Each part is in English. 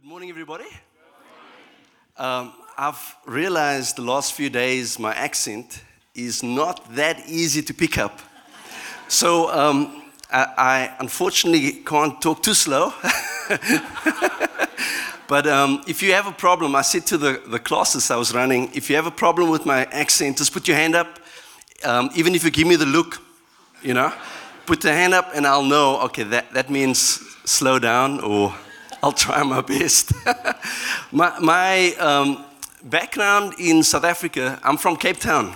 Good morning, everybody. Um, I've realized the last few days my accent is not that easy to pick up. So um, I, I, unfortunately can't talk too slow. but um, if you have a problem, I said to the, the classes I was running, if you have a problem with my accent, just put your hand up. Um, even if you give me the look, you know, put the hand up and I'll know, okay, that, that means slow down or I'll try my best. my my um, background in South Africa, I'm from Cape Town.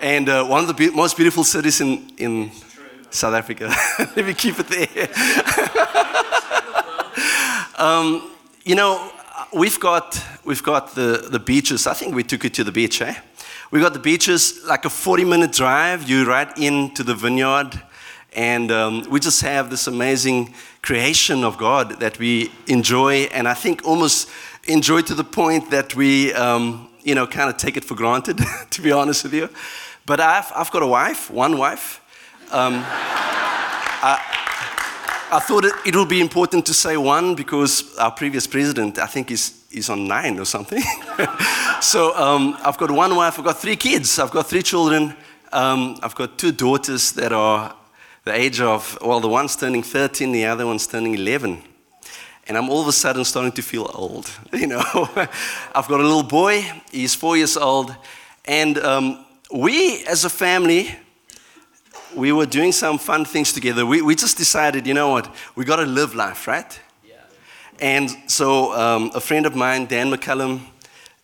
And uh, one of the be- most beautiful cities in, in South Africa. Let me keep it there. um, you know, we've got, we've got the, the beaches. I think we took it to the beach, eh? We got the beaches, like a 40 minute drive. You right into the vineyard. And um, we just have this amazing creation of God that we enjoy, and I think almost enjoy to the point that we, um, you know, kind of take it for granted, to be honest with you. But I've, I've got a wife, one wife. Um, I, I, thought it, it would be important to say one because our previous president, I think, is, is on nine or something. so um, I've got one wife, I've got three kids, I've got three children. Um, I've got two daughters that are the age of, well, the one's turning 13, the other one's turning 11. And I'm all of a sudden starting to feel old. You know, I've got a little boy, he's four years old. And um, we, as a family, we were doing some fun things together. We, we just decided, you know what, we got to live life, right? Yeah. And so um, a friend of mine, Dan McCollam,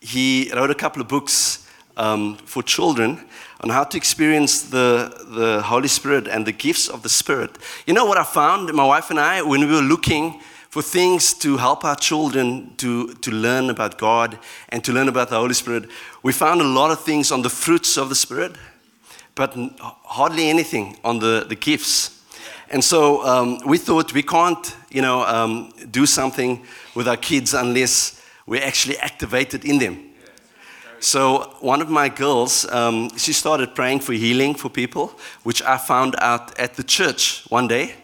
he wrote a couple of books um, for children on how to experience the, the Holy Spirit and the gifts of the Spirit. You know what I found, my wife and I, when we were looking for things to help our children to, to learn about God and to learn about the Holy Spirit, we found a lot of things on the fruits of the Spirit, but hardly anything on the, the gifts. And so um, we thought we can't, you know, um, do something with our kids unless we're actually activated in them. So one of my girls, um, she started praying for healing for people, which I found out at the church one day.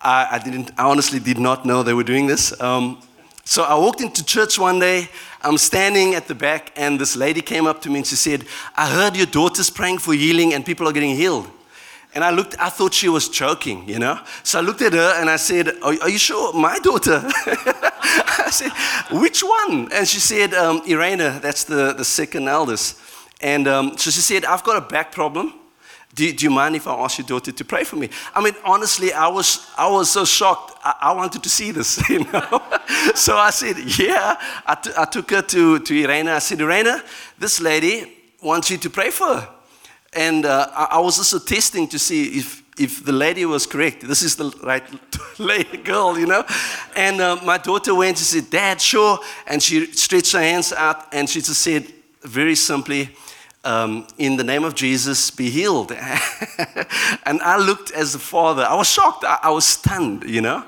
I, I didn't, I honestly did not know they were doing this. Um, so I walked into church one day. I'm standing at the back, and this lady came up to me and she said, "I heard your daughter's praying for healing, and people are getting healed." And I looked, I thought she was joking, you know? So I looked at her and I said, Are, are you sure? My daughter? I said, Which one? And she said, um, Irena, that's the, the second eldest. And um, so she said, I've got a back problem. Do, do, you mind if I ask your daughter to pray for me? I mean, honestly, I was, I was so shocked. I, I wanted to see this, you know. so I said, yeah. I, t- I took her to, to Irena. I said, Irena, this lady wants you to pray for her. And uh, I, was also testing to see if, if the lady was correct. This is the right lady, girl, you know? And uh, my daughter went and said, Dad, sure. And she stretched her hands out and she just said, very simply, um, in the name of Jesus, be healed. and I looked as a father. I was shocked. I, I was stunned, you know?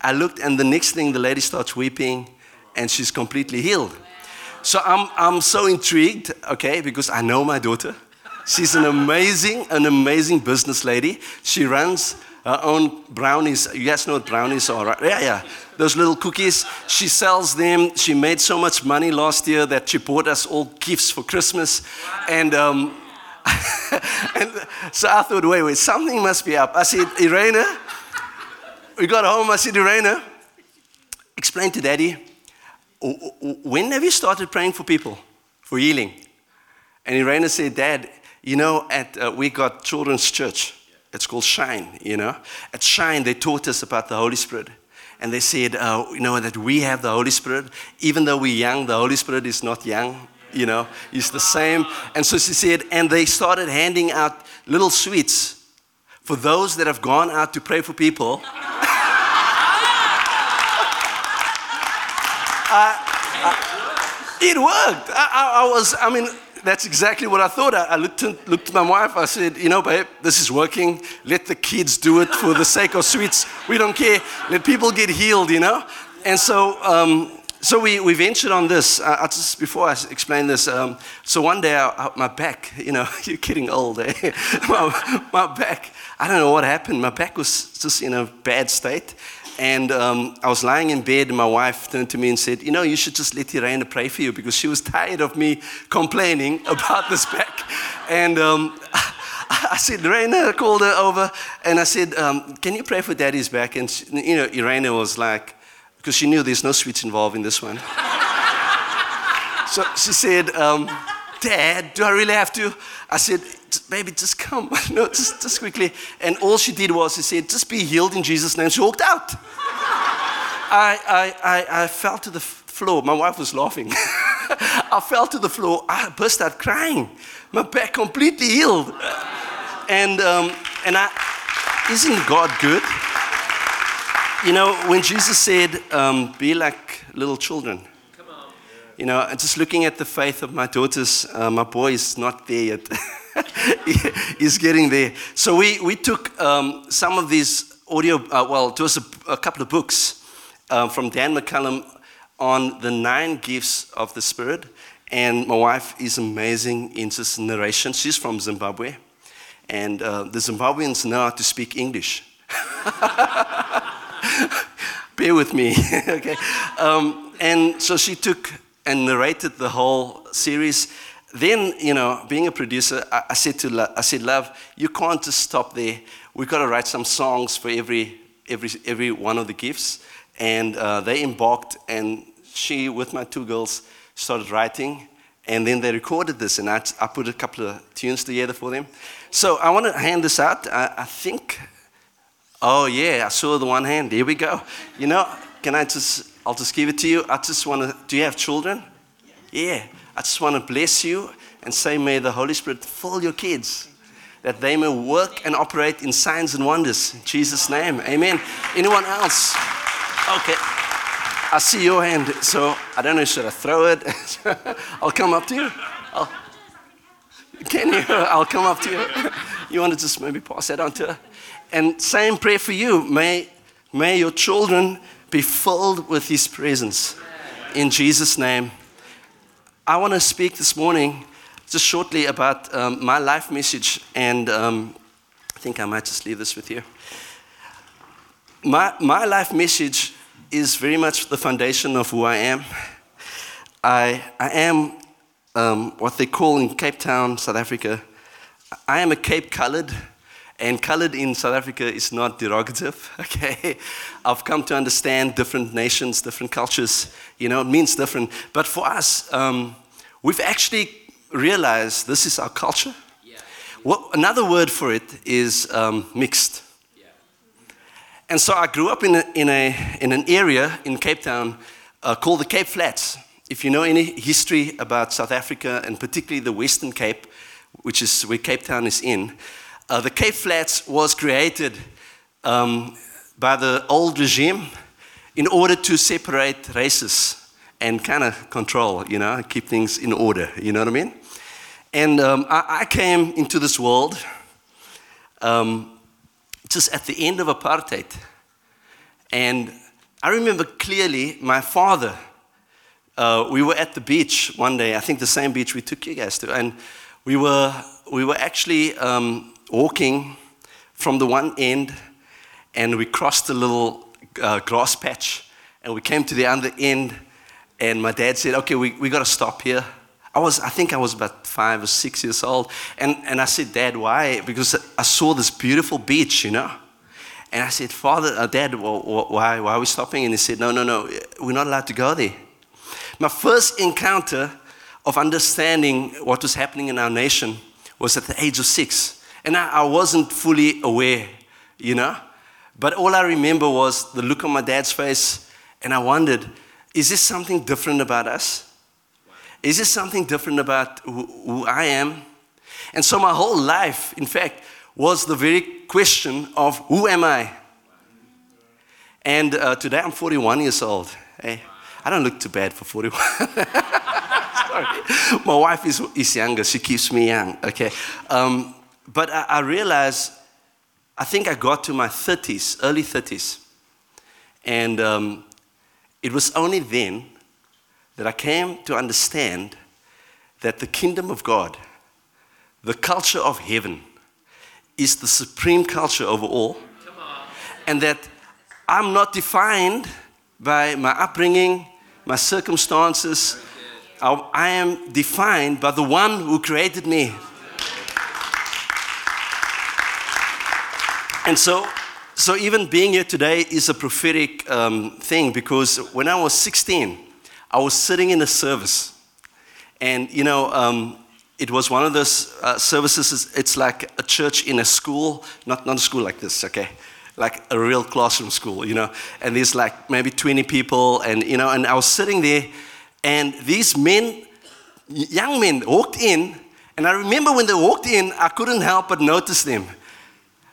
I looked, and the next thing, the lady starts weeping and she's completely healed. So I'm, I'm so intrigued, okay, because I know my daughter. She's an amazing, an amazing business lady. She runs her own brownies. You guys know what brownies are, right? Yeah, yeah. Those little cookies. She sells them. She made so much money last year that she bought us all gifts for Christmas. And, um, and so I thought, wait, wait, something must be up. I said, Irena, we got home. I said, Irena, explain to daddy, when have you started praying for people for healing? And Irena said, Dad, you know, at uh, we got children's church. It's called Shine. You know, at Shine they taught us about the Holy Spirit, and they said, uh, you know, that we have the Holy Spirit. Even though we're young, the Holy Spirit is not young. You know, He's the same. And so she said, and they started handing out little sweets for those that have gone out to pray for people. Uh, uh, it worked. I, I, I was, I mean, that's exactly what I thought. I, I looked, looked at my wife. I said, you know, babe, this is working. Let the kids do it for the sake of sweets. We don't care. Let people get healed, you know? And so, um, so we, we ventured on this. Just before I explain this, um, so one day I, I, my back, you know, you're getting old, eh? my, my back, I don't know what happened. My back was just in a bad state. And um, I was lying in bed, and my wife turned to me and said, You know, you should just let Irene pray for you because she was tired of me complaining about this back. And um, I said, Irene, I called her over, and I said, um, Can you pray for daddy's back? And, she, you know, Irene was like, because she knew there's no sweets involved in this one. so she said, um, Dad, do I really have to? I said, Baby, just come. no, just, just quickly. And all she did was, she said, Just be healed in Jesus' name. She walked out. I, I, I, I fell to the floor. My wife was laughing. I fell to the floor. I burst out crying. My back completely healed. And, um, and I, isn't God good? You know, when Jesus said, um, be like little children, you know, just looking at the faith of my daughters, uh, my boy is not there yet. He's getting there. So we, we took um, some of these audio, uh, well, it was a, a, couple of books uh, from Dan McCollam on the nine gifts of the Spirit. And my wife is amazing in this narration. She's from Zimbabwe. And uh, the Zimbabweans know how to speak English. Bear with me, okay? Um, and so she took and narrated the whole series. Then, you know, being a producer, I, I said to Lo- I said, Love, you can't just stop there. We've got to write some songs for every, every, every one of the gifts. And uh, they embarked, and she, with my two girls, started writing. And then they recorded this, and I, I put a couple of tunes together for them. So I want to hand this out. I, I think, oh, yeah, I saw the one hand. Here we go. You know, can I just I'll just give it to you. I just want to, do you have children? Yeah. I just want to bless you and say, may the Holy Spirit fill your kids that they may work and operate in signs and wonders. In Jesus' name. Amen. Anyone else? Okay. I see your hand, so I don't know, should I throw it? I'll come up to you. I'll, can you? I'll come up to you. You want to just maybe pass that on to her? And same prayer for you. May, may your children be filled with His presence. In Jesus' name. I want to speak this morning just shortly about um, my life message, and um, I think I might just leave this with you. My, my life message is very much the foundation of who I am. I, I am um, what they call in Cape Town, South Africa, I am a Cape colored and colored in South Africa is not derogative, okay? I've come to understand different nations, different cultures, you know, it means different. But for us, um, we've actually realized this is our culture. Yeah. Well, another word for it is um, mixed. Yeah. And so I grew up in, a, in, a, in an area in Cape Town uh, called the Cape Flats. If you know any history about South Africa, and particularly the Western Cape, which is where Cape Town is in, uh, the Cape Flats was created um, by the old regime in order to separate races and kind of control, you know, keep things in order, you know what I mean? And um, I, I, came into this world um, just at the end of apartheid. And I remember clearly my father, uh, we were at the beach one day, I think the same beach we took you guys to, and we were, we were actually um, walking from the one end, and we crossed a little uh, grass patch, and we came to the other end, and my dad said, "Okay, we, we got to stop here." I was, I think I was about five or six years old, and, and I said, "Dad, why?" Because I saw this beautiful beach, you know. And I said, "Father, uh, Dad, why, why are we stopping?" And he said, "No, no, no, we're not allowed to go there." My first encounter of understanding what was happening in our nation was at the age of six. And I, I wasn't fully aware, you know? But all I remember was the look on my dad's face, and I wondered, is this something different about us? Is this something different about who, who I am? And so my whole life, in fact, was the very question of who am I? And uh, today I'm 41 years old. Hey, I don't look too bad for 41. Sorry. My wife is, is younger. She keeps me young. Okay. Um, but I, I realized, I think I got to my 30s, early 30s. And um, it was only then that I came to understand that the kingdom of God, the culture of heaven, is the supreme culture over all. And that I'm not defined by my upbringing, my circumstances. I, I am defined by the one who created me. And so, so even being here today is a prophetic um, thing because when I was 16, I was sitting in a service. And, you know, um, it was one of those uh, services, it's like a church in a school, not, not a school like this, okay? Like a real classroom school, you know? And there's like maybe 20 people, and, you know, and I was sitting there, and these men, young men, walked in, and I remember when they walked in, I couldn't help but notice them.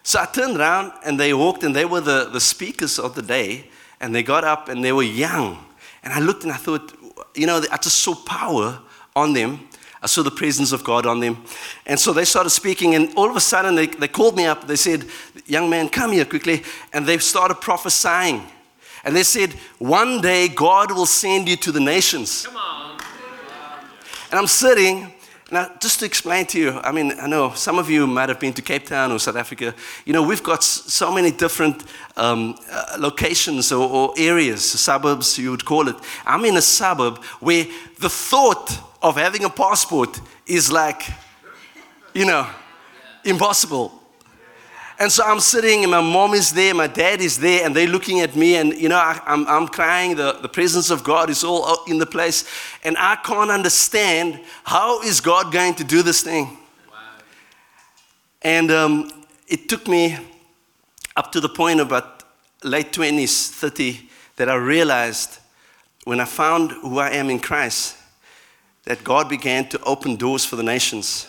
So I turned around, and they walked, and they were the, the speakers of the day, and they got up, and they were young. And I looked and I thought, you know, I just saw power on them. I saw the presence of God on them. And so they started speaking, and all of a sudden they, they called me up. They said, Young man, come here quickly. And they started prophesying. And they said, One day God will send you to the nations. Come on. And I'm sitting, now, just to explain to you, I mean, I know some of you might have been to Cape Town or South Africa. You know, we've got so many different um, uh, locations or, or, areas, suburbs, you would call it. I'm in a suburb where the thought of having a passport is like, you know, impossible. And so I'm sitting, and my mom is there, my dad is there, and they're looking at me, and you know, I, am I'm, I'm crying. The, the presence of God is all in the place, and I can't understand how is God going to do this thing. Wow. And um, it took me up to the point of about late 20s, 30, that I realized when I found who I am in Christ that God began to open doors for the nations.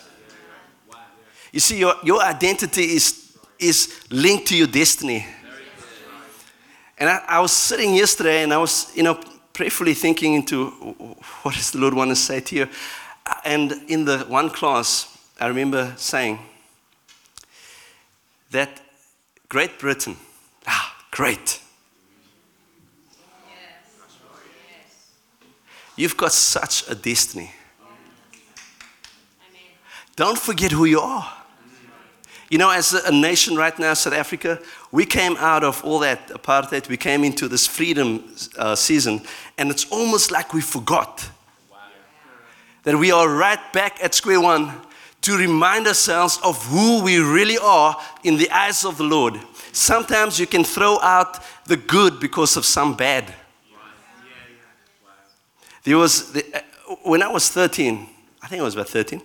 You see, your, your identity is, is linked to your destiny. And I, I was sitting yesterday and I was, you know, prayerfully thinking into what does the Lord want to say to you. And in the one class, I remember saying that Great Britain, ah, great. You've got such a destiny. Don't forget who you are. You know, as a nation right now, South Africa, we came out of all that apartheid, we came into this freedom uh, season, and it's almost like we forgot that we are right back at square one to remind ourselves of who we really are in the eyes of the Lord. Sometimes you can throw out the good because of some bad. There was, the, uh, when I was 13, I think I was about 13,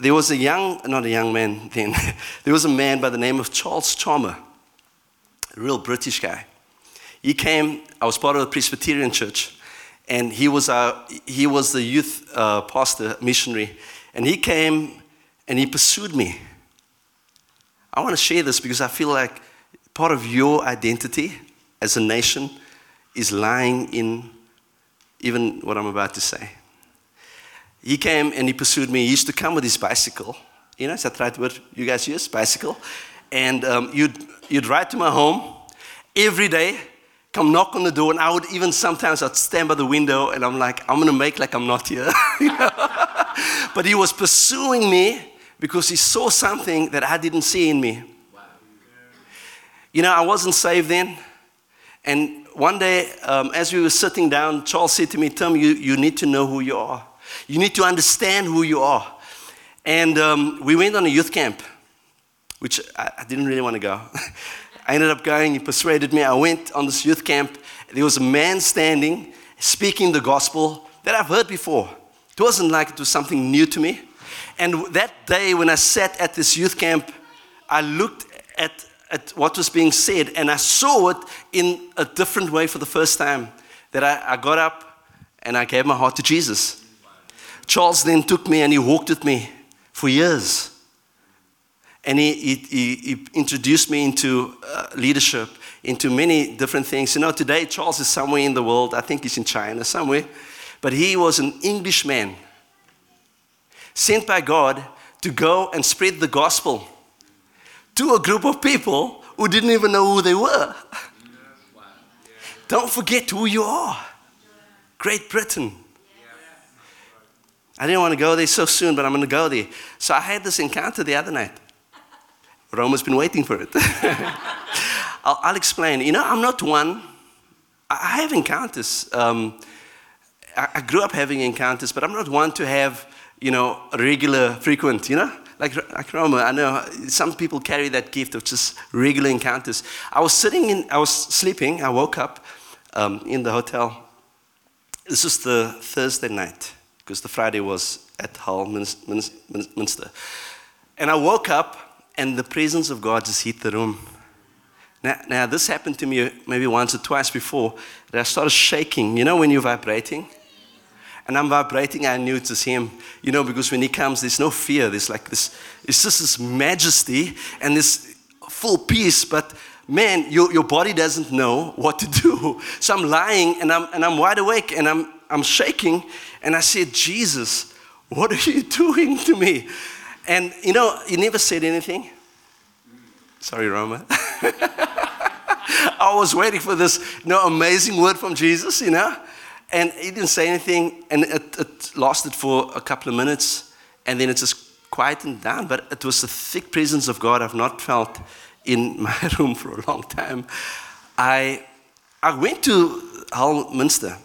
there was a young, not a young man then, there was a man by the name of Charles Chalmer, a real British guy. He came, I was part of the Presbyterian church, and he was, our, he was the youth uh, pastor, missionary, and he came and he pursued me. I want to share this because I feel like part of your identity as a nation is lying in even what I'm about to say. He came and he pursued me. He used to come with his bicycle. You know, is that right word you guys use? Bicycle. And um, you'd, you'd ride to my home every day, come knock on the door, and I would even sometimes I'd stand by the window and I'm like, I'm gonna make like I'm not here. but he was pursuing me because he saw something that I didn't see in me. You know, I wasn't saved then. And one day, um, as we were sitting down, Charles said to me, Tim, you, you need to know who you are. You need to understand who you are. And um, we went on a youth camp, which I, I didn't really want to go. I ended up going, he persuaded me. I went on this youth camp. There was a man standing, speaking the gospel that I've heard before. It wasn't like it was something new to me. And that day, when I sat at this youth camp, I looked at at what was being said, and I saw it in a different way for the first time. That I, I got up and I gave my heart to Jesus. Charles then took me and he walked with me for years. And he, he, he introduced me into uh, leadership, into many different things. You know, today Charles is somewhere in the world. I think he's in China somewhere. But he was an Englishman sent by God to go and spread the gospel to a group of people who didn't even know who they were. Don't forget who you are. Great Britain. I didn't want to go there so soon, but I'm going to go there. So I had this encounter the other night. Roma's been waiting for it. I'll, I'll explain. You know, I'm not one. I have encounters. Um, I, I grew up having encounters, but I'm not one to have, you know, regular, frequent, you know? Like, like Roma, I know some people carry that gift of just regular encounters. I was sitting in, I was sleeping, I woke up um, in the hotel. This was the Thursday night, because the Friday was at Hull, Minster. And I woke up, and the presence of God just hit the room. Now, now, this happened to me maybe once or twice before, that I started shaking. You know when you're vibrating? And I'm vibrating, I knew it was him. You know, because when he comes, there's no fear. There's like this, it's just this majesty and this full peace, but man, your, your body doesn't know what to do. So I'm lying and I'm, and I'm wide awake and I'm, I'm shaking. And I said, Jesus, what are you doing to me? And you know, he never said anything. Sorry, Roma. I was waiting for this you know, amazing word from Jesus, you know. And he didn't say anything, and it, it lasted for a couple of minutes, and then it just quietened down. But it was the thick presence of God I've not felt in my room for a long time. I, I went to Hull Minster,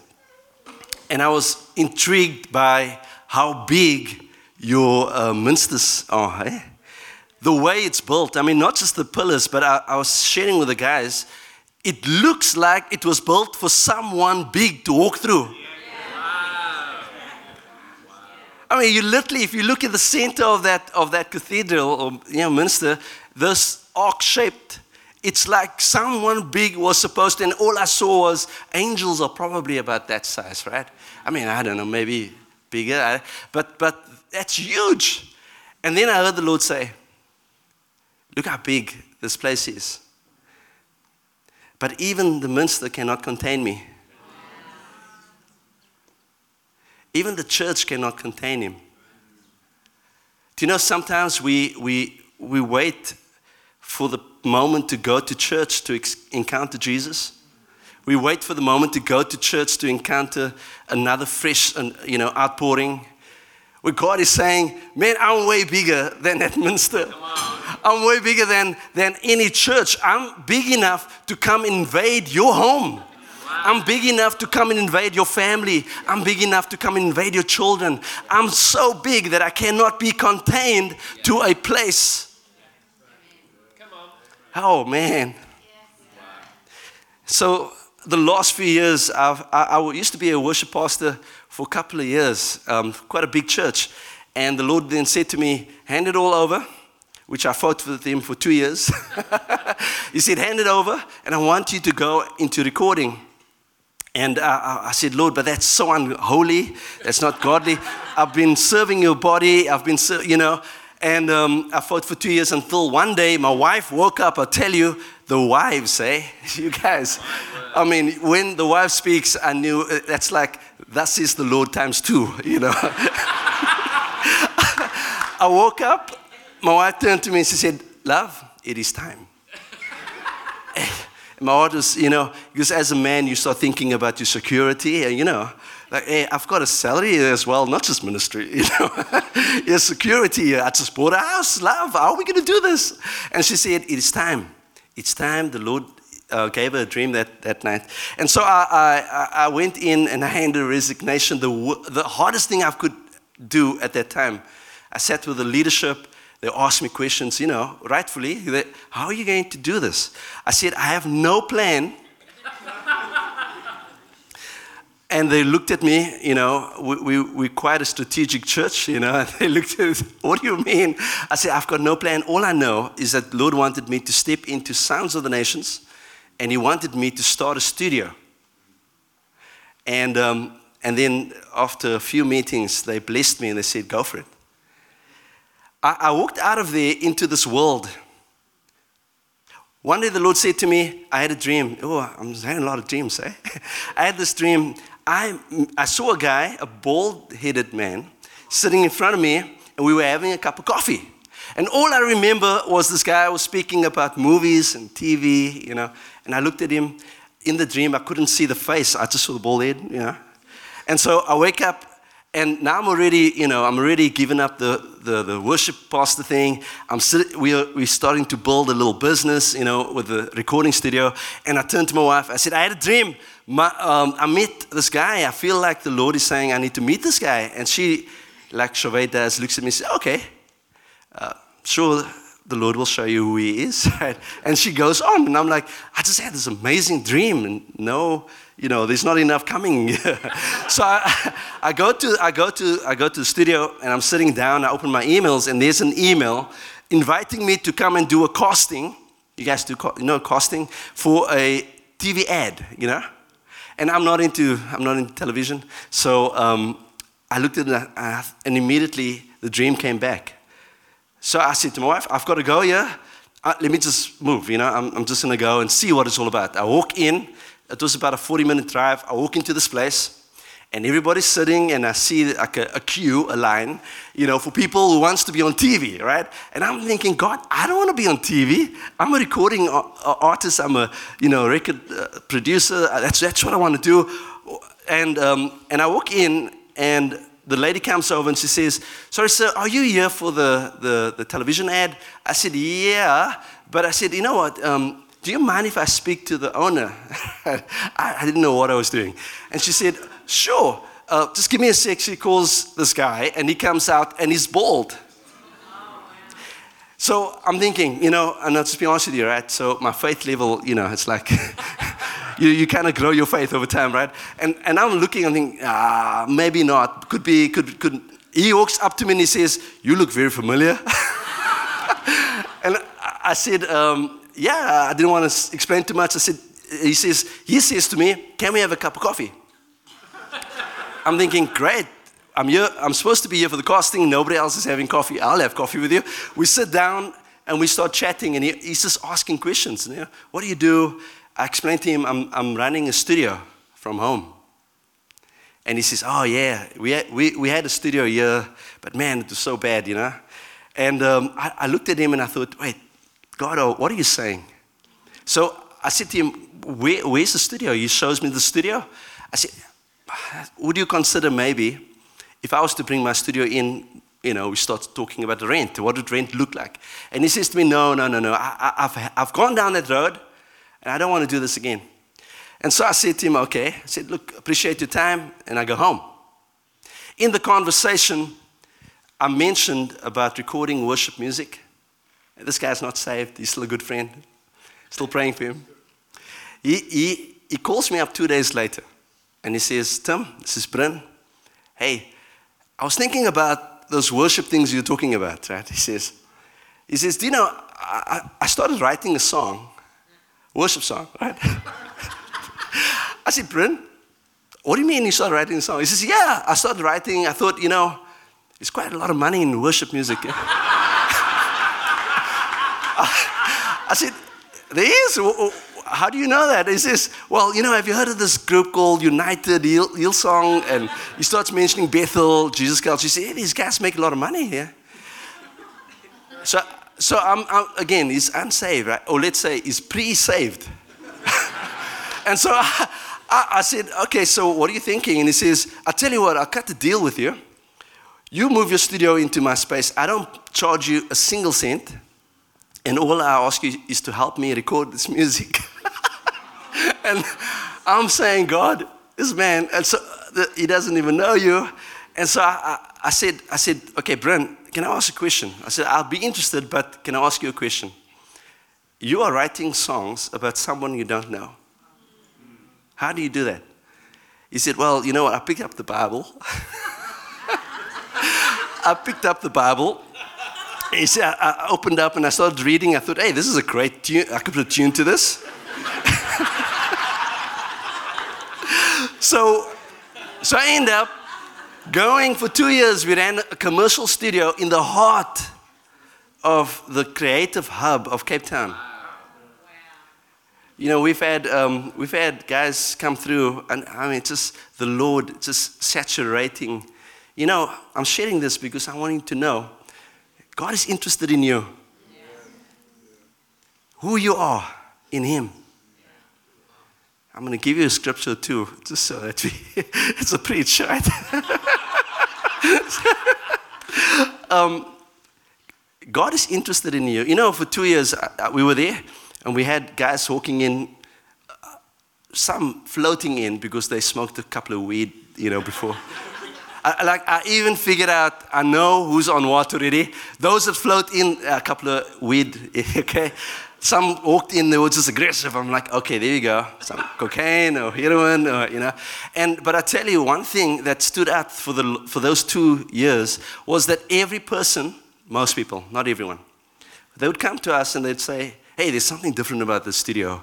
and I was intrigued by how big your uh, minsters are. Eh? The way it's built, I mean, not just the pillars, but I, I was sharing with the guys it looks like it was built for someone big to walk through. I mean, you literally, if you look at the center of that, of that cathedral or you know, minster, this arc shaped, it's like someone big was supposed to, and all I saw was angels are probably about that size, right? I mean, I don't know, maybe bigger, but, but that's huge. And then I heard the Lord say, Look how big this place is. But even the minster cannot contain me. Even the church cannot contain him. Do you know sometimes we, we, we wait for the moment to go to church to ex- encounter Jesus? We wait for the moment to go to church to encounter another fresh you know, outpouring. Where God is saying, Man, I'm way bigger than that minster. I'm way bigger than, than any church. I'm big enough to come invade your home. I'm big enough to come and invade your family. I'm big enough to come and invade your children. I'm so big that I cannot be contained to a place. Oh, man. So, the last few years, I've, I, I, used to be a worship pastor for a couple of years, um, quite a big church. And the Lord then said to me, Hand it all over which I fought with him for two years. he said, Hand it over, and I want you to go into recording. And uh, I said, Lord, but that's so unholy. That's not godly. I've been serving your body. I've been, you know, and um, I fought for two years until one day my wife woke up. I'll tell you, the wives, eh? You guys. I mean, when the wife speaks, I knew uh, that's like, thus is the Lord times two, you know. I woke up my wife turned to me and she said, Love, it is time. my heart was, you know, because as a man, you start thinking about your security, and you know, like, hey, I've got a salary as well, not just ministry, you know. yeah, security. I just bought a house, love. How are we going to do this? And she said, It is time. It's time. The Lord uh, gave her a dream that, that night. And so I, I, I went in and I handed a resignation. The, the hardest thing I could do at that time, I sat with the leadership they asked me questions, you know, rightfully. How are you going to do this? I said, I have no plan. And they looked at me, you know, we, we, we're quite a strategic church, you know. They looked at me, what do you mean? I said, I've got no plan. All I know is that Lord wanted me to step into Sounds of the Nations, and He wanted me to start a studio. And, um, and then after a few meetings, they blessed me and they said, go for it. I, I walked out of there into this world. One day the Lord said to me, I had a dream. Oh, I'm having a lot of dreams, eh? I had this dream. I, I saw a guy, a bald headed man, sitting in front of me, and we were having a cup of coffee. And all I remember was this guy was speaking about movies and TV, you know. And I looked at him in the dream. I couldn't see the face. I just saw the bald head, you know. And so I wake up And now I'm already, you know, I'm already giving up the, the, the worship pastor thing. I'm sit, we are, we're starting to build a little business, you know, with the recording studio. And I turned to my wife. I said, I had a dream. My, um, I met this guy. I feel like the Lord is saying I need to meet this guy. And she, like Chauvet does, looks at me and says, okay, uh, sure, the Lord will show you who he is. and she goes on. And I'm like, I just had this amazing dream. And no, you know, there's not enough coming. so I, I, go to, I, go to, I go to the studio and I'm sitting down. I open my emails and there's an email inviting me to come and do a casting. You guys do, you know, casting for a TV ad, you know? And I'm not into, I'm not into television. So um, I looked at it and immediately the dream came back. So I said to my wife, I've got to go here. Uh, let me just move, you know, I'm, I'm just going to go and see what it's all about. I walk in it was about a 40 minute drive. I walk into this place and everybody's sitting and I see like a, a, queue, a line, you know, for people who wants to be on TV, right? And I'm thinking, God, I don't want to be on TV. I'm a recording artist. I'm a, you know, record uh, producer. That's, that's what I want to do. And, um, and I walk in and the lady comes over and she says, sorry, sir, are you here for the, the, the television ad? I said, yeah. But I said, you know what? Um, do you mind if I speak to the owner? I, I, didn't know what I was doing. And she said, Sure, uh, just give me a sec. She calls this guy, and he comes out and he's bald. So I'm thinking, you know, and I'll just be honest with you, right? So my faith level, you know, it's like you, you kind of grow your faith over time, right? And, and I'm looking and thinking, ah, maybe not. Could be, could, could. He walks up to me and he says, You look very familiar. and I said, um, yeah, I didn't want to explain too much. I said, he says, he says to me, can we have a cup of coffee? I'm thinking, great. I'm here. I'm supposed to be here for the casting. Nobody else is having coffee. I'll have coffee with you. We sit down and we start chatting, and he, he's just asking questions. You know, what do you do? I explained to him, I'm, I'm running a studio from home. And he says, Oh, yeah, we had, we, we had a studio here, but man, it was so bad, you know? And um, I, I looked at him and I thought, Wait, God, oh, what are you saying? So I said to him, Where, Where's the studio? He shows me the studio. I said, Would you consider maybe if I was to bring my studio in, you know, we start talking about the rent. What would rent look like? And he says to me, No, no, no, no. I, have I've gone down that road and I don't want to do this again. And so I said to him, Okay. I said, Look, appreciate your time. And I go home. In the conversation, I mentioned about recording worship music. This guy's not saved. He's still a good friend. Still praying for him. He, he, he calls me up two days later and he says, Tim, this is Bryn. Hey, I was thinking about those worship things you're talking about, right? He says, he says, Do you know, I, I started writing a song, worship song, right? I said, Bryn, what do you mean you started writing a song? He says, Yeah, I started writing. I thought, you know, there's quite a lot of money in worship music. I said, there is? How do you know that? He says, well, you know, have you heard of this group called United Hillsong? And he starts mentioning Bethel, Jesus Culture. He says, these guys make a lot of money here. So, so I'm, I'm, again, he's unsaved, right? Or let's say he's pre-saved. and so I, I, I said, okay, so what are you thinking? And he says, I'll tell you what, I'll cut the deal with you. You move your studio into my space. I don't charge you a single cent. And all I ask you is to help me record this music. And I'm saying, God, this man, and so uh, he doesn't even know you. And so I, I, I said, I said, okay, Brent, can I ask a question? I said, I'll be interested, but can I ask you a question? You are writing songs about someone you don't know. How do you do that? He said, Well, you know what? I picked up the Bible. I picked up the Bible he said, I opened up and I started reading. I thought, hey, this is a great tune. I could put a tune to this. So, so I end up going for two years. We ran a commercial studio in the heart of the creative hub of Cape Town. You know, we've had, um, we've had guys come through, and I mean, it's just the Lord just saturating. You know, I'm sharing this because I want you to know God is interested in you. Who you are in Him. I'm going to give you a scripture too, just so that we, it's a preach, right? um, God is interested in you. You know, for two years uh, uh, we were there and we had guys walking in, uh, some floating in because they smoked a couple of weed, you know, before. I, like I even figured out I know who's on what already. Those that float in a couple of weed, okay. Some walked in, they were just aggressive. I'm like, okay, there you go. Some cocaine or heroin, or, you know. And but I tell you, one thing that stood out for the for those two years was that every person, most people, not everyone, they would come to us and they'd say, hey, there's something different about the studio.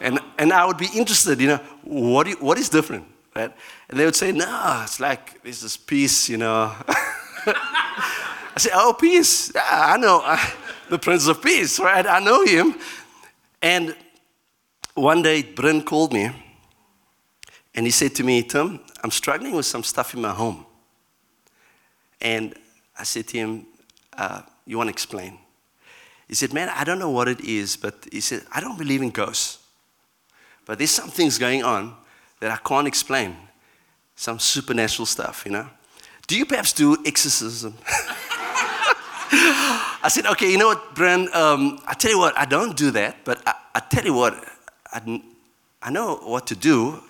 And and I would be interested, you know, what you, what is different? right? And they would say, no, it's like there's this is peace, you know. I say, oh, peace. Yeah, I know uh, the Prince of Peace, right? I know him. And one day, Bryn called me and he said to me, Tim, I'm struggling with some stuff in my home. And I said to him, uh, You want to explain? He said, Man, I don't know what it is, but he said, I don't believe in ghosts. But there's some things going on that I can't explain. Some supernatural stuff, you know? Do you perhaps do exorcism? I said, okay, you know what, Brent? Um, I tell you what, I don't do that, but I, I tell you what, I, I know what to do.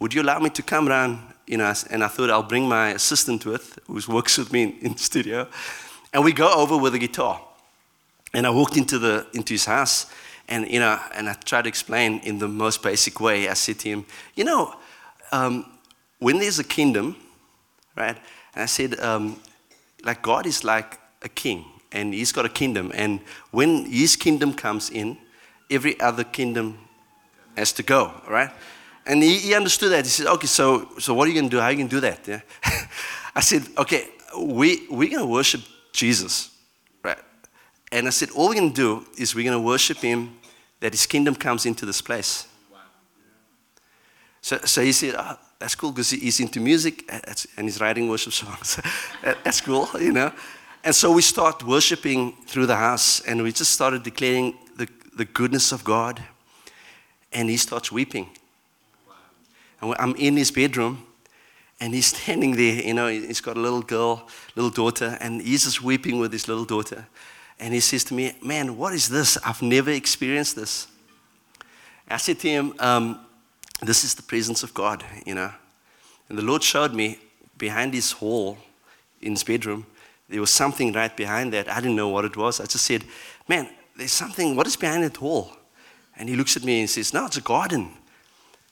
Would you allow me to come around? You know, and I thought I'll bring my assistant with, who works with me in, in the studio, and we go over with a guitar. And I walked into the into his house, and, you know, and I tried to explain in the most basic way. I said to him, you know, um, when there's a kingdom, right? And I said, um, like God is like a king, and he's got a kingdom. And when his kingdom comes in, every other kingdom has to go, right? And he, he understood that. He said, okay, so, so what are you going to do? How are you going to do that? Yeah? I said, okay, we, we're going to worship Jesus, right? And I said, all we're going to do is we're going to worship him that his kingdom comes into this place. So, so he said, oh, that's cool because he's into music and he's writing worship songs. that's cool, you know. And so we start worshiping through the house and we just started declaring the, the goodness of God. And he starts weeping. And I'm in his bedroom and he's standing there, you know, he's got a little girl, little daughter, and he's just weeping with his little daughter. And he says to me, Man, what is this? I've never experienced this. I said to him, um, This is the presence of God, you know. And the Lord showed me behind his hall in his bedroom, there was something right behind that. I didn't know what it was. I just said, Man, there's something, what is behind that wall? And he looks at me and says, No, it's a garden.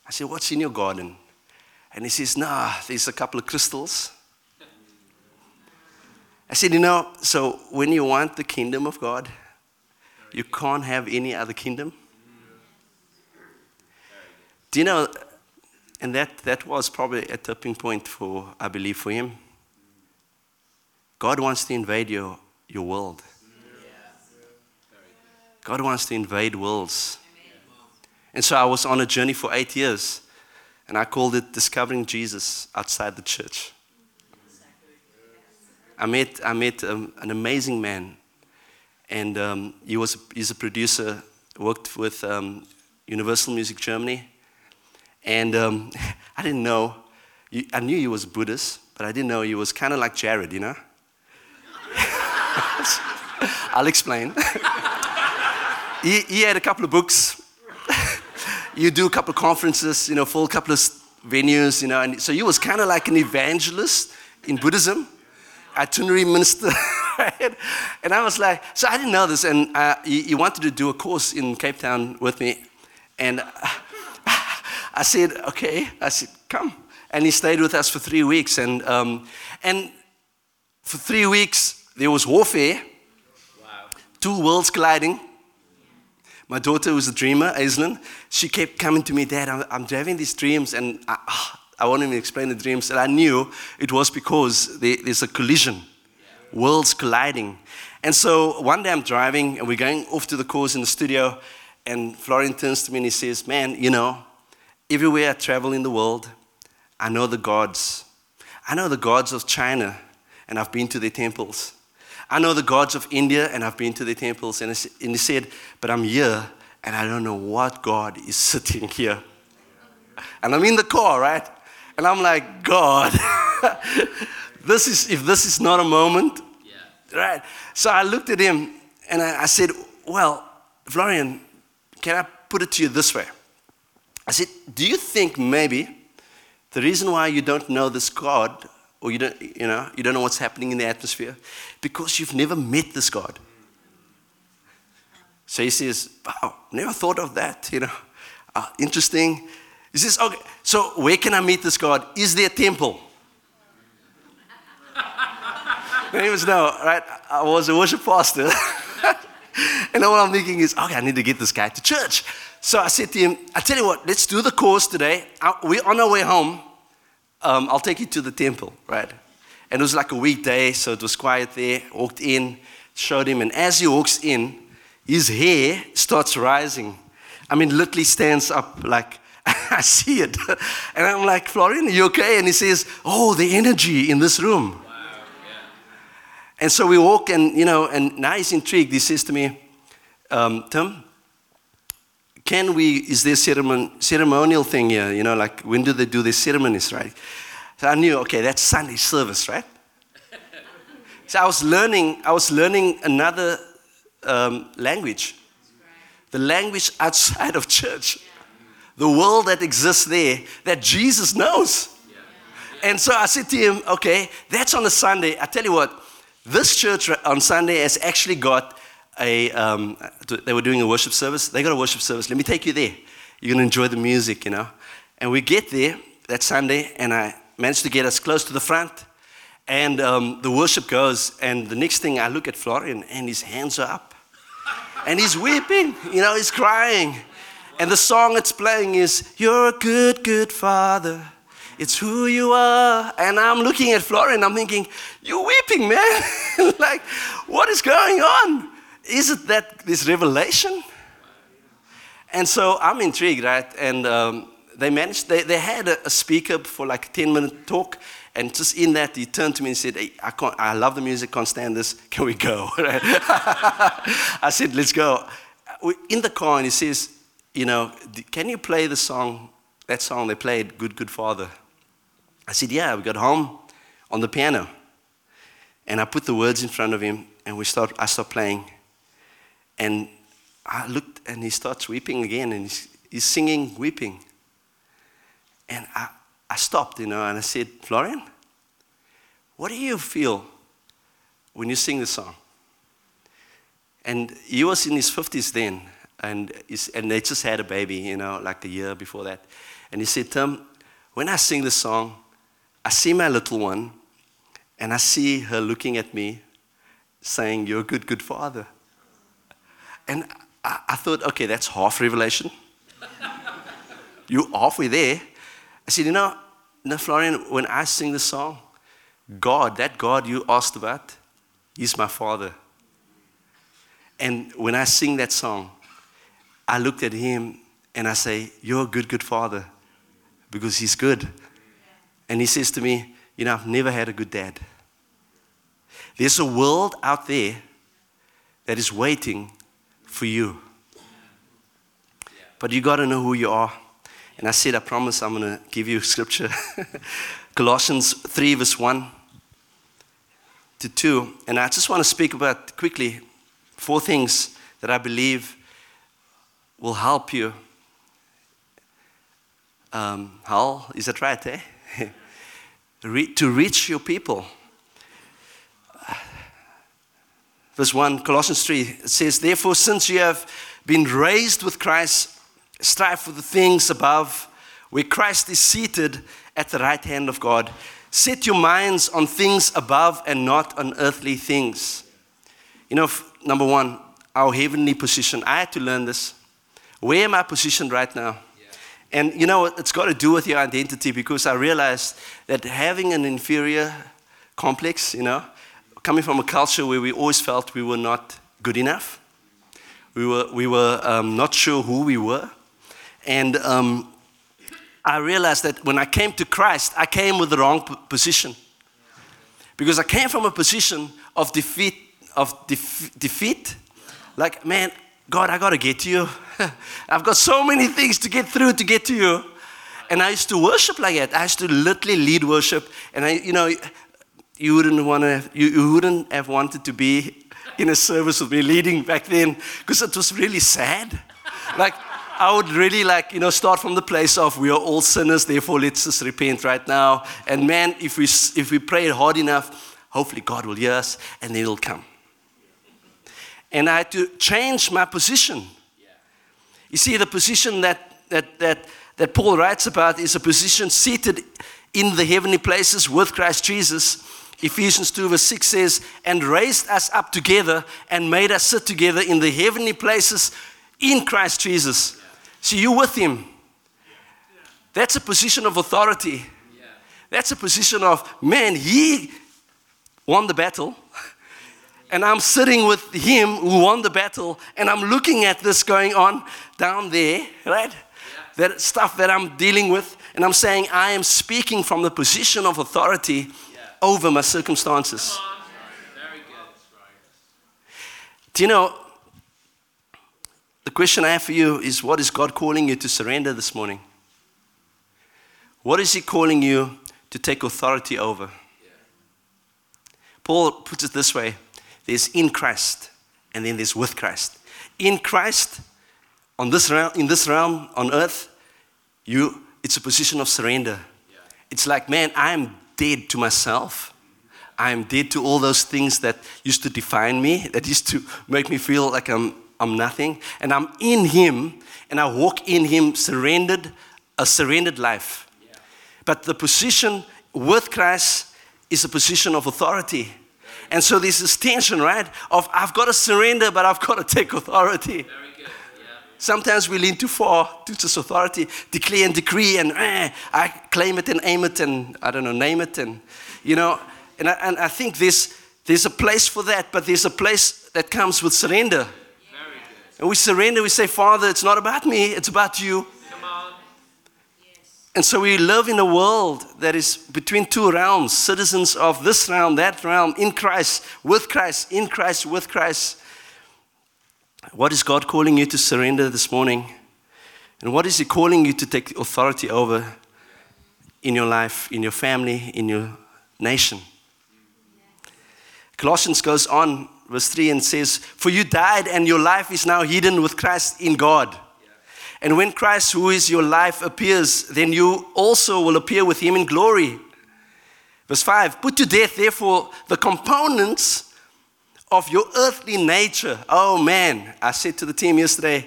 I said, What's in your garden? And he says, Nah, there's a couple of crystals. I said, you know, so when you want the kingdom of God, you can't have any other kingdom. Do you know, and that, that was probably a tipping point for, I believe, for him. God wants to invade your, your world. God wants to invade worlds. And so I was on a journey for eight years, and I called it Discovering Jesus Outside the Church. I met, I met um, an amazing man, and um, he was, he's a producer, worked with um, Universal Music Germany, and um, I didn't know, I knew he was Buddhist, but I didn't know he was kind of like Jared, you know? I'll explain. he, he had a couple of books. you do a couple of conferences, you know, full couple of venues, you know, and so he was kind of like an evangelist in Buddhism itinerary minister. right? And I was like, so I didn't know this. And uh, he, he, wanted to do a course in Cape Town with me. And I said, okay. I said, come. And he stayed with us for three weeks. And, um, and for three weeks, there was warfare. Two worlds colliding. My daughter was a dreamer, Aislinn. She kept coming to me, Dad, I'm, I'm having these dreams, and I, oh, I won't even explain the dreams. And I knew it was because there's a collision, worlds colliding. And so one day I'm driving and we're going off to the course in the studio. And Florian turns to me and he says, Man, you know, everywhere I travel in the world, I know the gods. I know the gods of China and I've been to their temples. I know the gods of India and I've been to their temples. And he said, But I'm here and I don't know what God is sitting here. And I'm in the car, right? And I'm like, God, this is, if this is not a moment, Yeah. right? So I looked at him and I, I said, Well, Florian, can I put it to you this way? I said, Do you think maybe the reason why you don't know this God or you don't, you know, you don't know what's happening in the atmosphere? Because you've never met this God. So he says, Wow, never thought of that, you know. Uh, interesting. He says, Okay, so where can I meet this God? Is there a temple? Was no, right? I was a worship pastor. and all I'm thinking is, okay, I need to get this guy to church. So I said to him, I tell you what, let's do the course today. Uh, We're on our way home. Um, I'll take you to the temple, right? And it was like a weekday, so it was quiet there. Walked in, showed him, and as he walks in, his hair starts rising. I mean, literally stands up like I see it. And I'm like, Florian, are you okay? And he says, Oh, the energy in this room. And so we walk, and you know, and now he's intrigued. He says to me, um, Tim, can we, is there ceremon, ceremonial thing here? You know, like when do they do their ceremonies, right? So I knew, okay, that's Sunday service, right? so I was learning, I was learning another um, language, the language outside of church, the world that exists there that Jesus knows. And so I said to him, okay, that's on a Sunday. I tell you what, this church on Sunday has actually got a, um, they were doing a worship service. They got a worship service. Let me take you there. You're going to enjoy the music, you know. And we get there that Sunday, and I managed to get us close to the front. And um, the worship goes, and the next thing I look at Florian, and his hands are up. And he's weeping, you know, he's crying. And the song it's playing is, You're a good, good father. It's who you are. And I'm looking at Florian, I'm thinking, You're weeping, man. like, what is going on? Is it that this revelation? And so I'm intrigued, right? And um, they managed, they, they had a, a speaker for like a 10 minute talk. And just in that, he turned to me and said, hey, I, can't, I love the music, can't stand this. Can we go? I said, Let's go. In the car, and he says, You know, can you play the song, that song they played, Good, Good Father? I said, Yeah, we got home on the piano. And I put the words in front of him, and we start, I start playing. And I looked, and he starts weeping again, and he's, he's singing, weeping. And I, I stopped, you know, and I said, Florian, what do you feel when you sing the song? And he was in his 50s then, and, and they just had a baby, you know, like a year before that. And he said, Tim, when I sing the song, I see my little one, and I see her looking at me, saying, You're a good, good father. And I, I thought, okay, that's half revelation. You're halfway there. I said, You know, no, Florian, when I sing the song, God, that God you asked about, He's my father. And when I sing that song, I looked at him and I say, You're a good, good father because he's good. And he says to me, You know, I've never had a good dad. There's a world out there that is waiting for you. But you got to know who you are. And I said, I promise I'm going to give you scripture. Colossians 3, verse 1 to 2. And I just want to speak about quickly four things that I believe will help you. Um, Hal, is that right, eh? Re- to reach your people. Verse 1, Colossians 3, it says, Therefore, since you have been raised with Christ, strive for the things above, where Christ is seated at the right hand of God. Set your minds on things above and not on earthly things. You know, number one, our heavenly position. I had to learn this. Where am I positioned right now? And you know, it's got to do with your identity because I realized that having an inferior complex, you know, coming from a culture where we always felt we were not good enough, we were, we were um, not sure who we were. And um, I realized that when I came to Christ, I came with the wrong position. Because I came from a position of defeat, of def- defeat. Like, man, God, I got to get to you. I've got so many things to get through to get to you. And I used to worship like that. I used to literally lead worship. And I, you know, you wouldn't want to, you, you wouldn't have wanted to be in a service with me leading back then because it was really sad. Like, I would really like, you know, start from the place of we are all sinners, therefore let's just repent right now. And man, if we, if we pray hard enough, hopefully God will hear us and then it'll come. And I had to change my position. You see, the position that, that, that, that Paul writes about is a position seated in the heavenly places with Christ Jesus. Ephesians 2, verse 6 says, and raised us up together and made us sit together in the heavenly places in Christ Jesus. Yeah. So you with Him. That's a position of authority. Yeah. That's a position of, man, He won the battle. And I'm sitting with Him who won the battle, and I'm looking at this going on down there, right? Yeah. That stuff that I'm dealing with, and I'm saying, I am speaking from the position of authority over my circumstances. Do you know, the question I have for you is what is God calling you to surrender this morning? What is He calling you to take authority over? Paul puts it this way there's in Christ, and then there's with Christ. In Christ, on this realm, in this realm on earth, you, it's a position of surrender. It's like, man, I am dead to myself. I'm dead to all those things that used to define me, that used to make me feel like I'm, I'm nothing. And I'm in Him, and I walk in Him surrendered, a surrendered life. Yeah. But the position with Christ is a position of authority. And so there's this tension, right? Of I've got to surrender, but I've got to take authority. Sometimes we lean too far to this authority, declare and decree, and eh, I claim it and aim it and I don't know, name it. And, you know, and I, and I think there's, there's a place for that, but there's a place that comes with surrender. And we surrender, we say, Father, it's not about me, it's about you. And so we live in a world that is between two realms, citizens of this realm, that realm, in Christ, with Christ, in Christ, with Christ. What is God calling you to surrender this morning? And what is He calling you to take authority over in your life, in your family, in your nation? Colossians goes on, verse 3, and says, For you died, and your life is now hidden with Christ in God. And when Christ, who is your life, appears, then you also will appear with him in glory. Verse 5 Put to death, therefore, the components of your earthly nature. Oh man, I said to the team yesterday,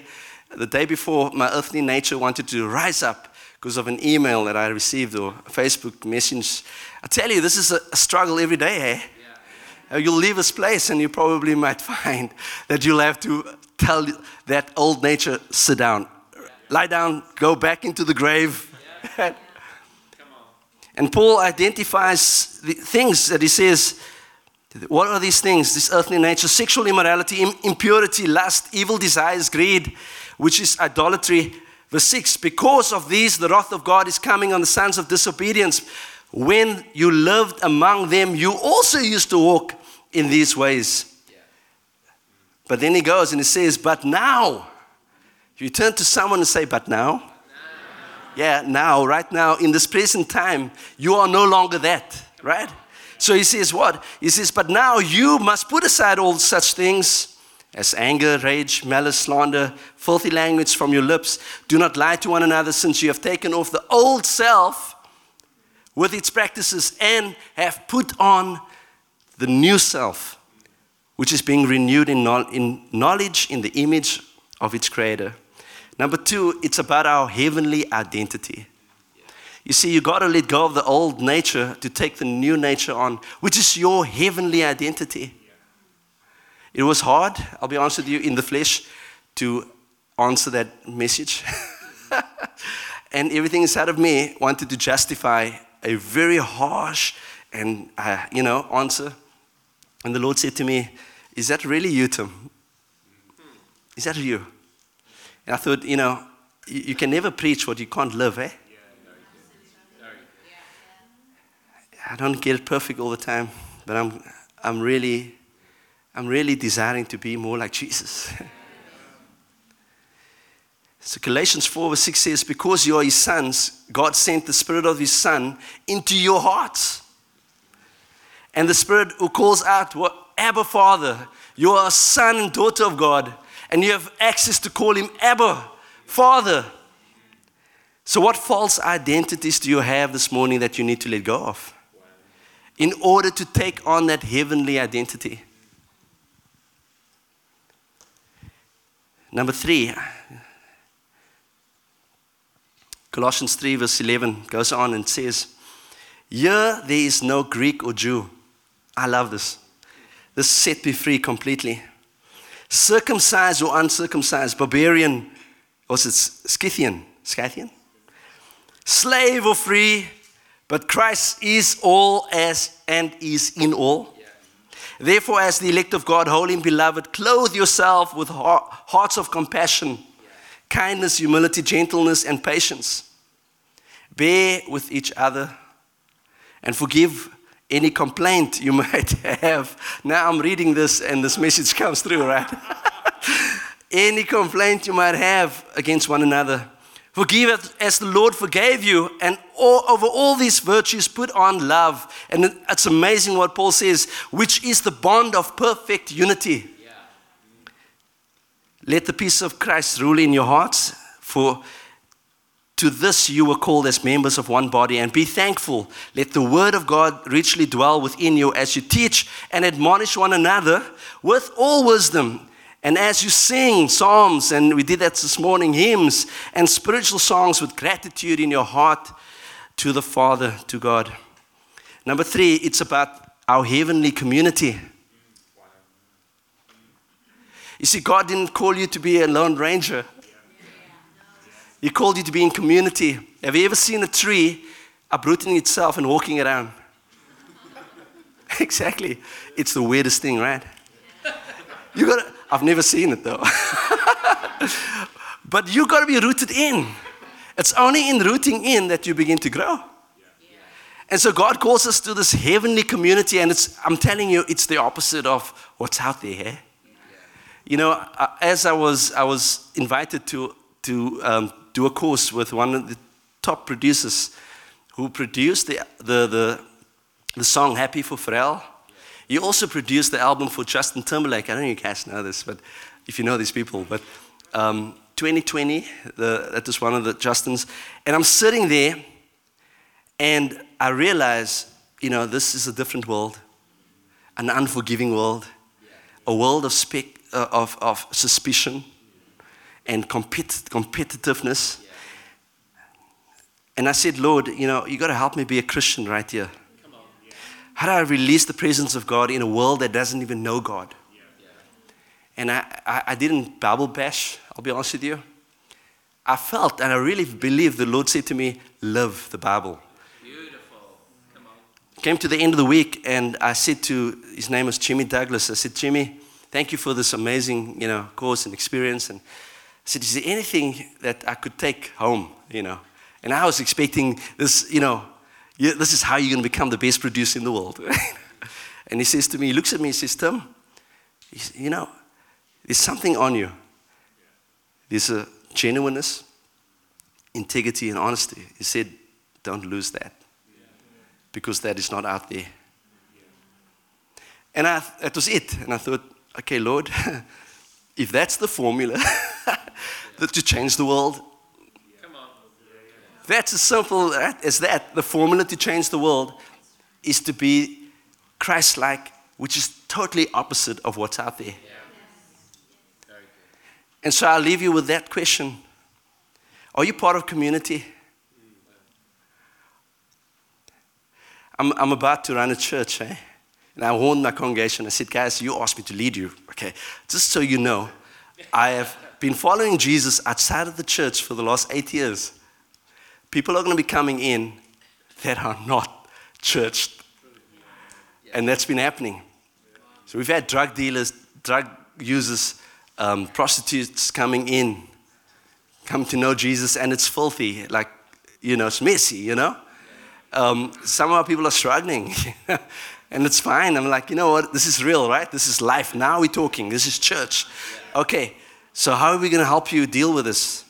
the day before, my earthly nature wanted to rise up because of an email that I received or a Facebook message. I tell you, this is a struggle every day, eh? Yeah. You'll leave this place and you probably might find that you'll have to tell that old nature, sit down, yeah. lie down, go back into the grave. Yeah. and Paul identifies the things that he says what are these things? This earthly nature, sexual immorality, impurity, lust, evil desires, greed, which is idolatry. Verse 6 Because of these, the wrath of God is coming on the sons of disobedience. When you lived among them, you also used to walk in these ways. But then he goes and he says, But now, if you turn to someone and say, But now, now. yeah, now, right now, in this present time, you are no longer that, right? So he says, What? He says, But now you must put aside all such things as anger, rage, malice, slander, filthy language from your lips. Do not lie to one another, since you have taken off the old self with its practices and have put on the new self, which is being renewed in, knowledge in the image of its creator. Number two, it's about our heavenly identity. You see, you got to let go of the old nature to take the new nature on, which is your heavenly identity. It was hard, I'll be honest with you, in the flesh to answer that message. and everything inside of me wanted to justify a very harsh and, uh, you know, answer. And the Lord said to me, Is that really you, Tim? Is that you? And I thought, you know, you, you can never preach what you can't live, eh? I don't get it perfect all the time, but I'm, I'm, really, I'm really desiring to be more like Jesus. so Galatians 4 verse 6 says, Because you are his sons, God sent the Spirit of his Son into your hearts. And the Spirit who calls out, what, Abba Father, you are a son and daughter of God, and you have access to call him Abba, Father. So, what false identities do you have this morning that you need to let go of in order to take on that heavenly identity? Number three, Colossians 3, verse 11 goes on and says, Here there is no Greek or Jew. I love this. This set me free completely. Circumcised or uncircumcised, barbarian, or is it Scythian? Scythian? slave or free, but Christ is all as and is in all. Therefore, as the elect of God, holy and beloved, clothe yourself with hearts of compassion, kindness, humility, gentleness, and patience. Bear with each other and forgive any complaint you might have. Now I'm reading this and this message comes through, right? any complaint you might have against one another. Forgive as the Lord forgave you, and all, over all these virtues, put on love. And it's amazing what Paul says, which is the bond of perfect unity. Yeah. Let the peace of Christ rule in your hearts, for to this you were called as members of one body, and be thankful. Let the word of God richly dwell within you as you teach and admonish one another with all wisdom and as you sing psalms, and we did that this morning, hymns and spiritual songs with gratitude in your heart to the Father, to God. Number three, it's about our heavenly community. You see, God didn't call you to be a lone ranger, He called you to be in community. Have you ever seen a tree uprooting itself and walking around? exactly. It's the weirdest thing, right? You got I've never seen it though. but you've got to be rooted in. It's only in rooting in that you begin to grow. And so God calls us to this heavenly community, and it's, I'm telling you, it's the opposite of what's out there. Eh? You know, as I was, I was invited to, to um, do a course with one of the top producers who produced the, the, the, the song Happy for Pharrell. He also produced the album for Justin Timberlake. I don't know if you guys know this, but if you know these people, but um, 2020, the, that was one of the Justins. And I'm sitting there and I realize, you know, this is a different world, an unforgiving world, a world of, uh, of, of suspicion and compet- competitiveness. And I said, Lord, you know, you got to help me be a Christian right here. How do I release the presence of God in a world that doesn't even know God? And I, I, I didn't Bible bash, I'll be honest with you. I felt and I really believe the Lord said to me, Live the Bible. Beautiful. Come on. Came to the end of the week and I said to his name was Jimmy Douglas. I said, Jimmy, thank you for this amazing, you know, course and experience. And I said, Is there anything that I could take home? You know. And I was expecting this, you know, this is how you're going to become the best producer in the world. and he says to me, he looks at me, he says, Tim, you know, there's something on you. There's a genuineness, integrity, and honesty. He said, don't lose that because that is not out there. And I, that was it. And I thought, okay, Lord, if that's the formula to change the world, that's as simple as that. The formula to change the world is to be Christ like, which is totally opposite of what's out there. And so I'll leave you with that question Are you part of community? I'm, I'm about to run a church, eh? And I warned my congregation. I said, guys, you asked me to lead you. Okay, just so you know, I have been following Jesus outside of the church for the last eight years people are going to be coming in that are not churched. And that's been happening. So we've had drug dealers, drug users, um, prostitutes coming in, come to know Jesus, and it's filthy. Like, you know, it's messy, you know? Um, some of our people are struggling. and it's fine. I'm like, you know what? This is real, right? This is life. Now we're talking. This is church. Okay, so how are we going to help you deal with this?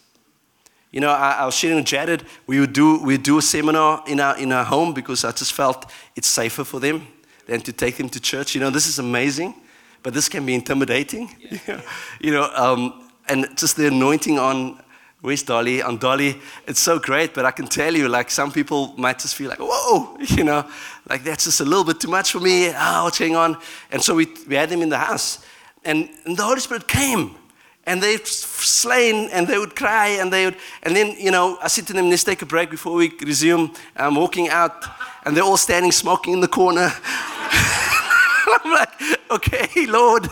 You know, I, I was sharing with Jared, we would do, we do a seminar in our, in our home because I just felt it's safer for them. than to take them to church. You know, this is amazing, but this can be intimidating. Yeah. you know, um, and just the anointing on Where's Dolly? On Dolly, it's so great, but I can tell you, like, some people might just feel like, whoa, you know, like that's just a little bit too much for me. Ah, oh, what's going on? And so we, we had them in the house. And, and the Holy Spirit came. And they've slain and they would cry and they would, and then, you know, I said to them, let's take a break before we resume. I'm walking out and they're all standing smoking in the corner. I'm like, okay, Lord.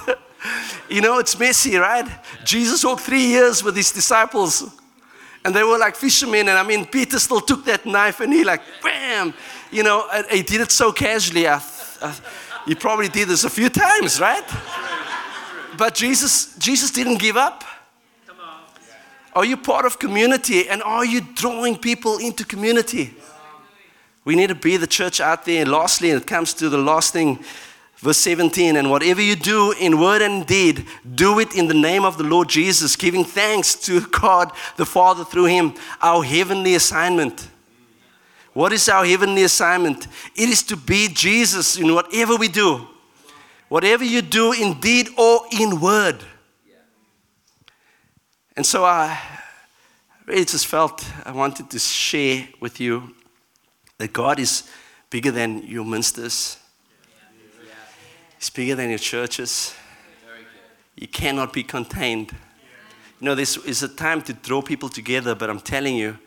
You know, it's messy, right? Jesus walked three years with his disciples and they were like fishermen. And I mean, Peter still took that knife and he, like, bam, you know, he did it so casually. I, I, he probably did this a few times, right? But Jesus, Jesus didn't give up. Are you part of community and are you drawing people into community? We need to be the church out there. And lastly, it comes to the last thing Verse 17, and whatever you do in word and deed, do it in the name of the Lord Jesus, giving thanks to God the Father through him. Our heavenly assignment. What is our heavenly assignment? It is to be Jesus in whatever we do. Whatever you do in deed or in word. And so I really just felt I wanted to share with you that God is bigger than your ministers it's bigger than your churches. You cannot be contained. You know, this is a time to draw people together, but I'm telling you,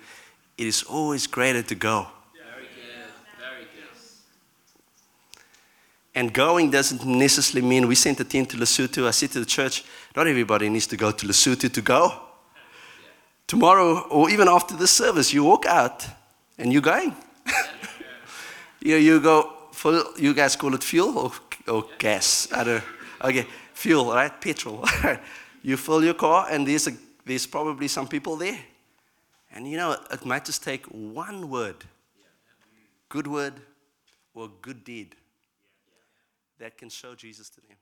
it is always greater to go. Very good. Very good. And going doesn't necessarily mean we sent a team to Lesotho. I said to the church, not everybody needs to go to Lesotho to go. Tomorrow, or even after this service, you walk out and you're going. you, you go, full, you guys call it fuel or or gas. I don't, okay, fuel, right? Petrol. you fill your car, and there's, a, there's probably some people there. And you know, it might just take one word, good word or good deed, that can show Jesus to them.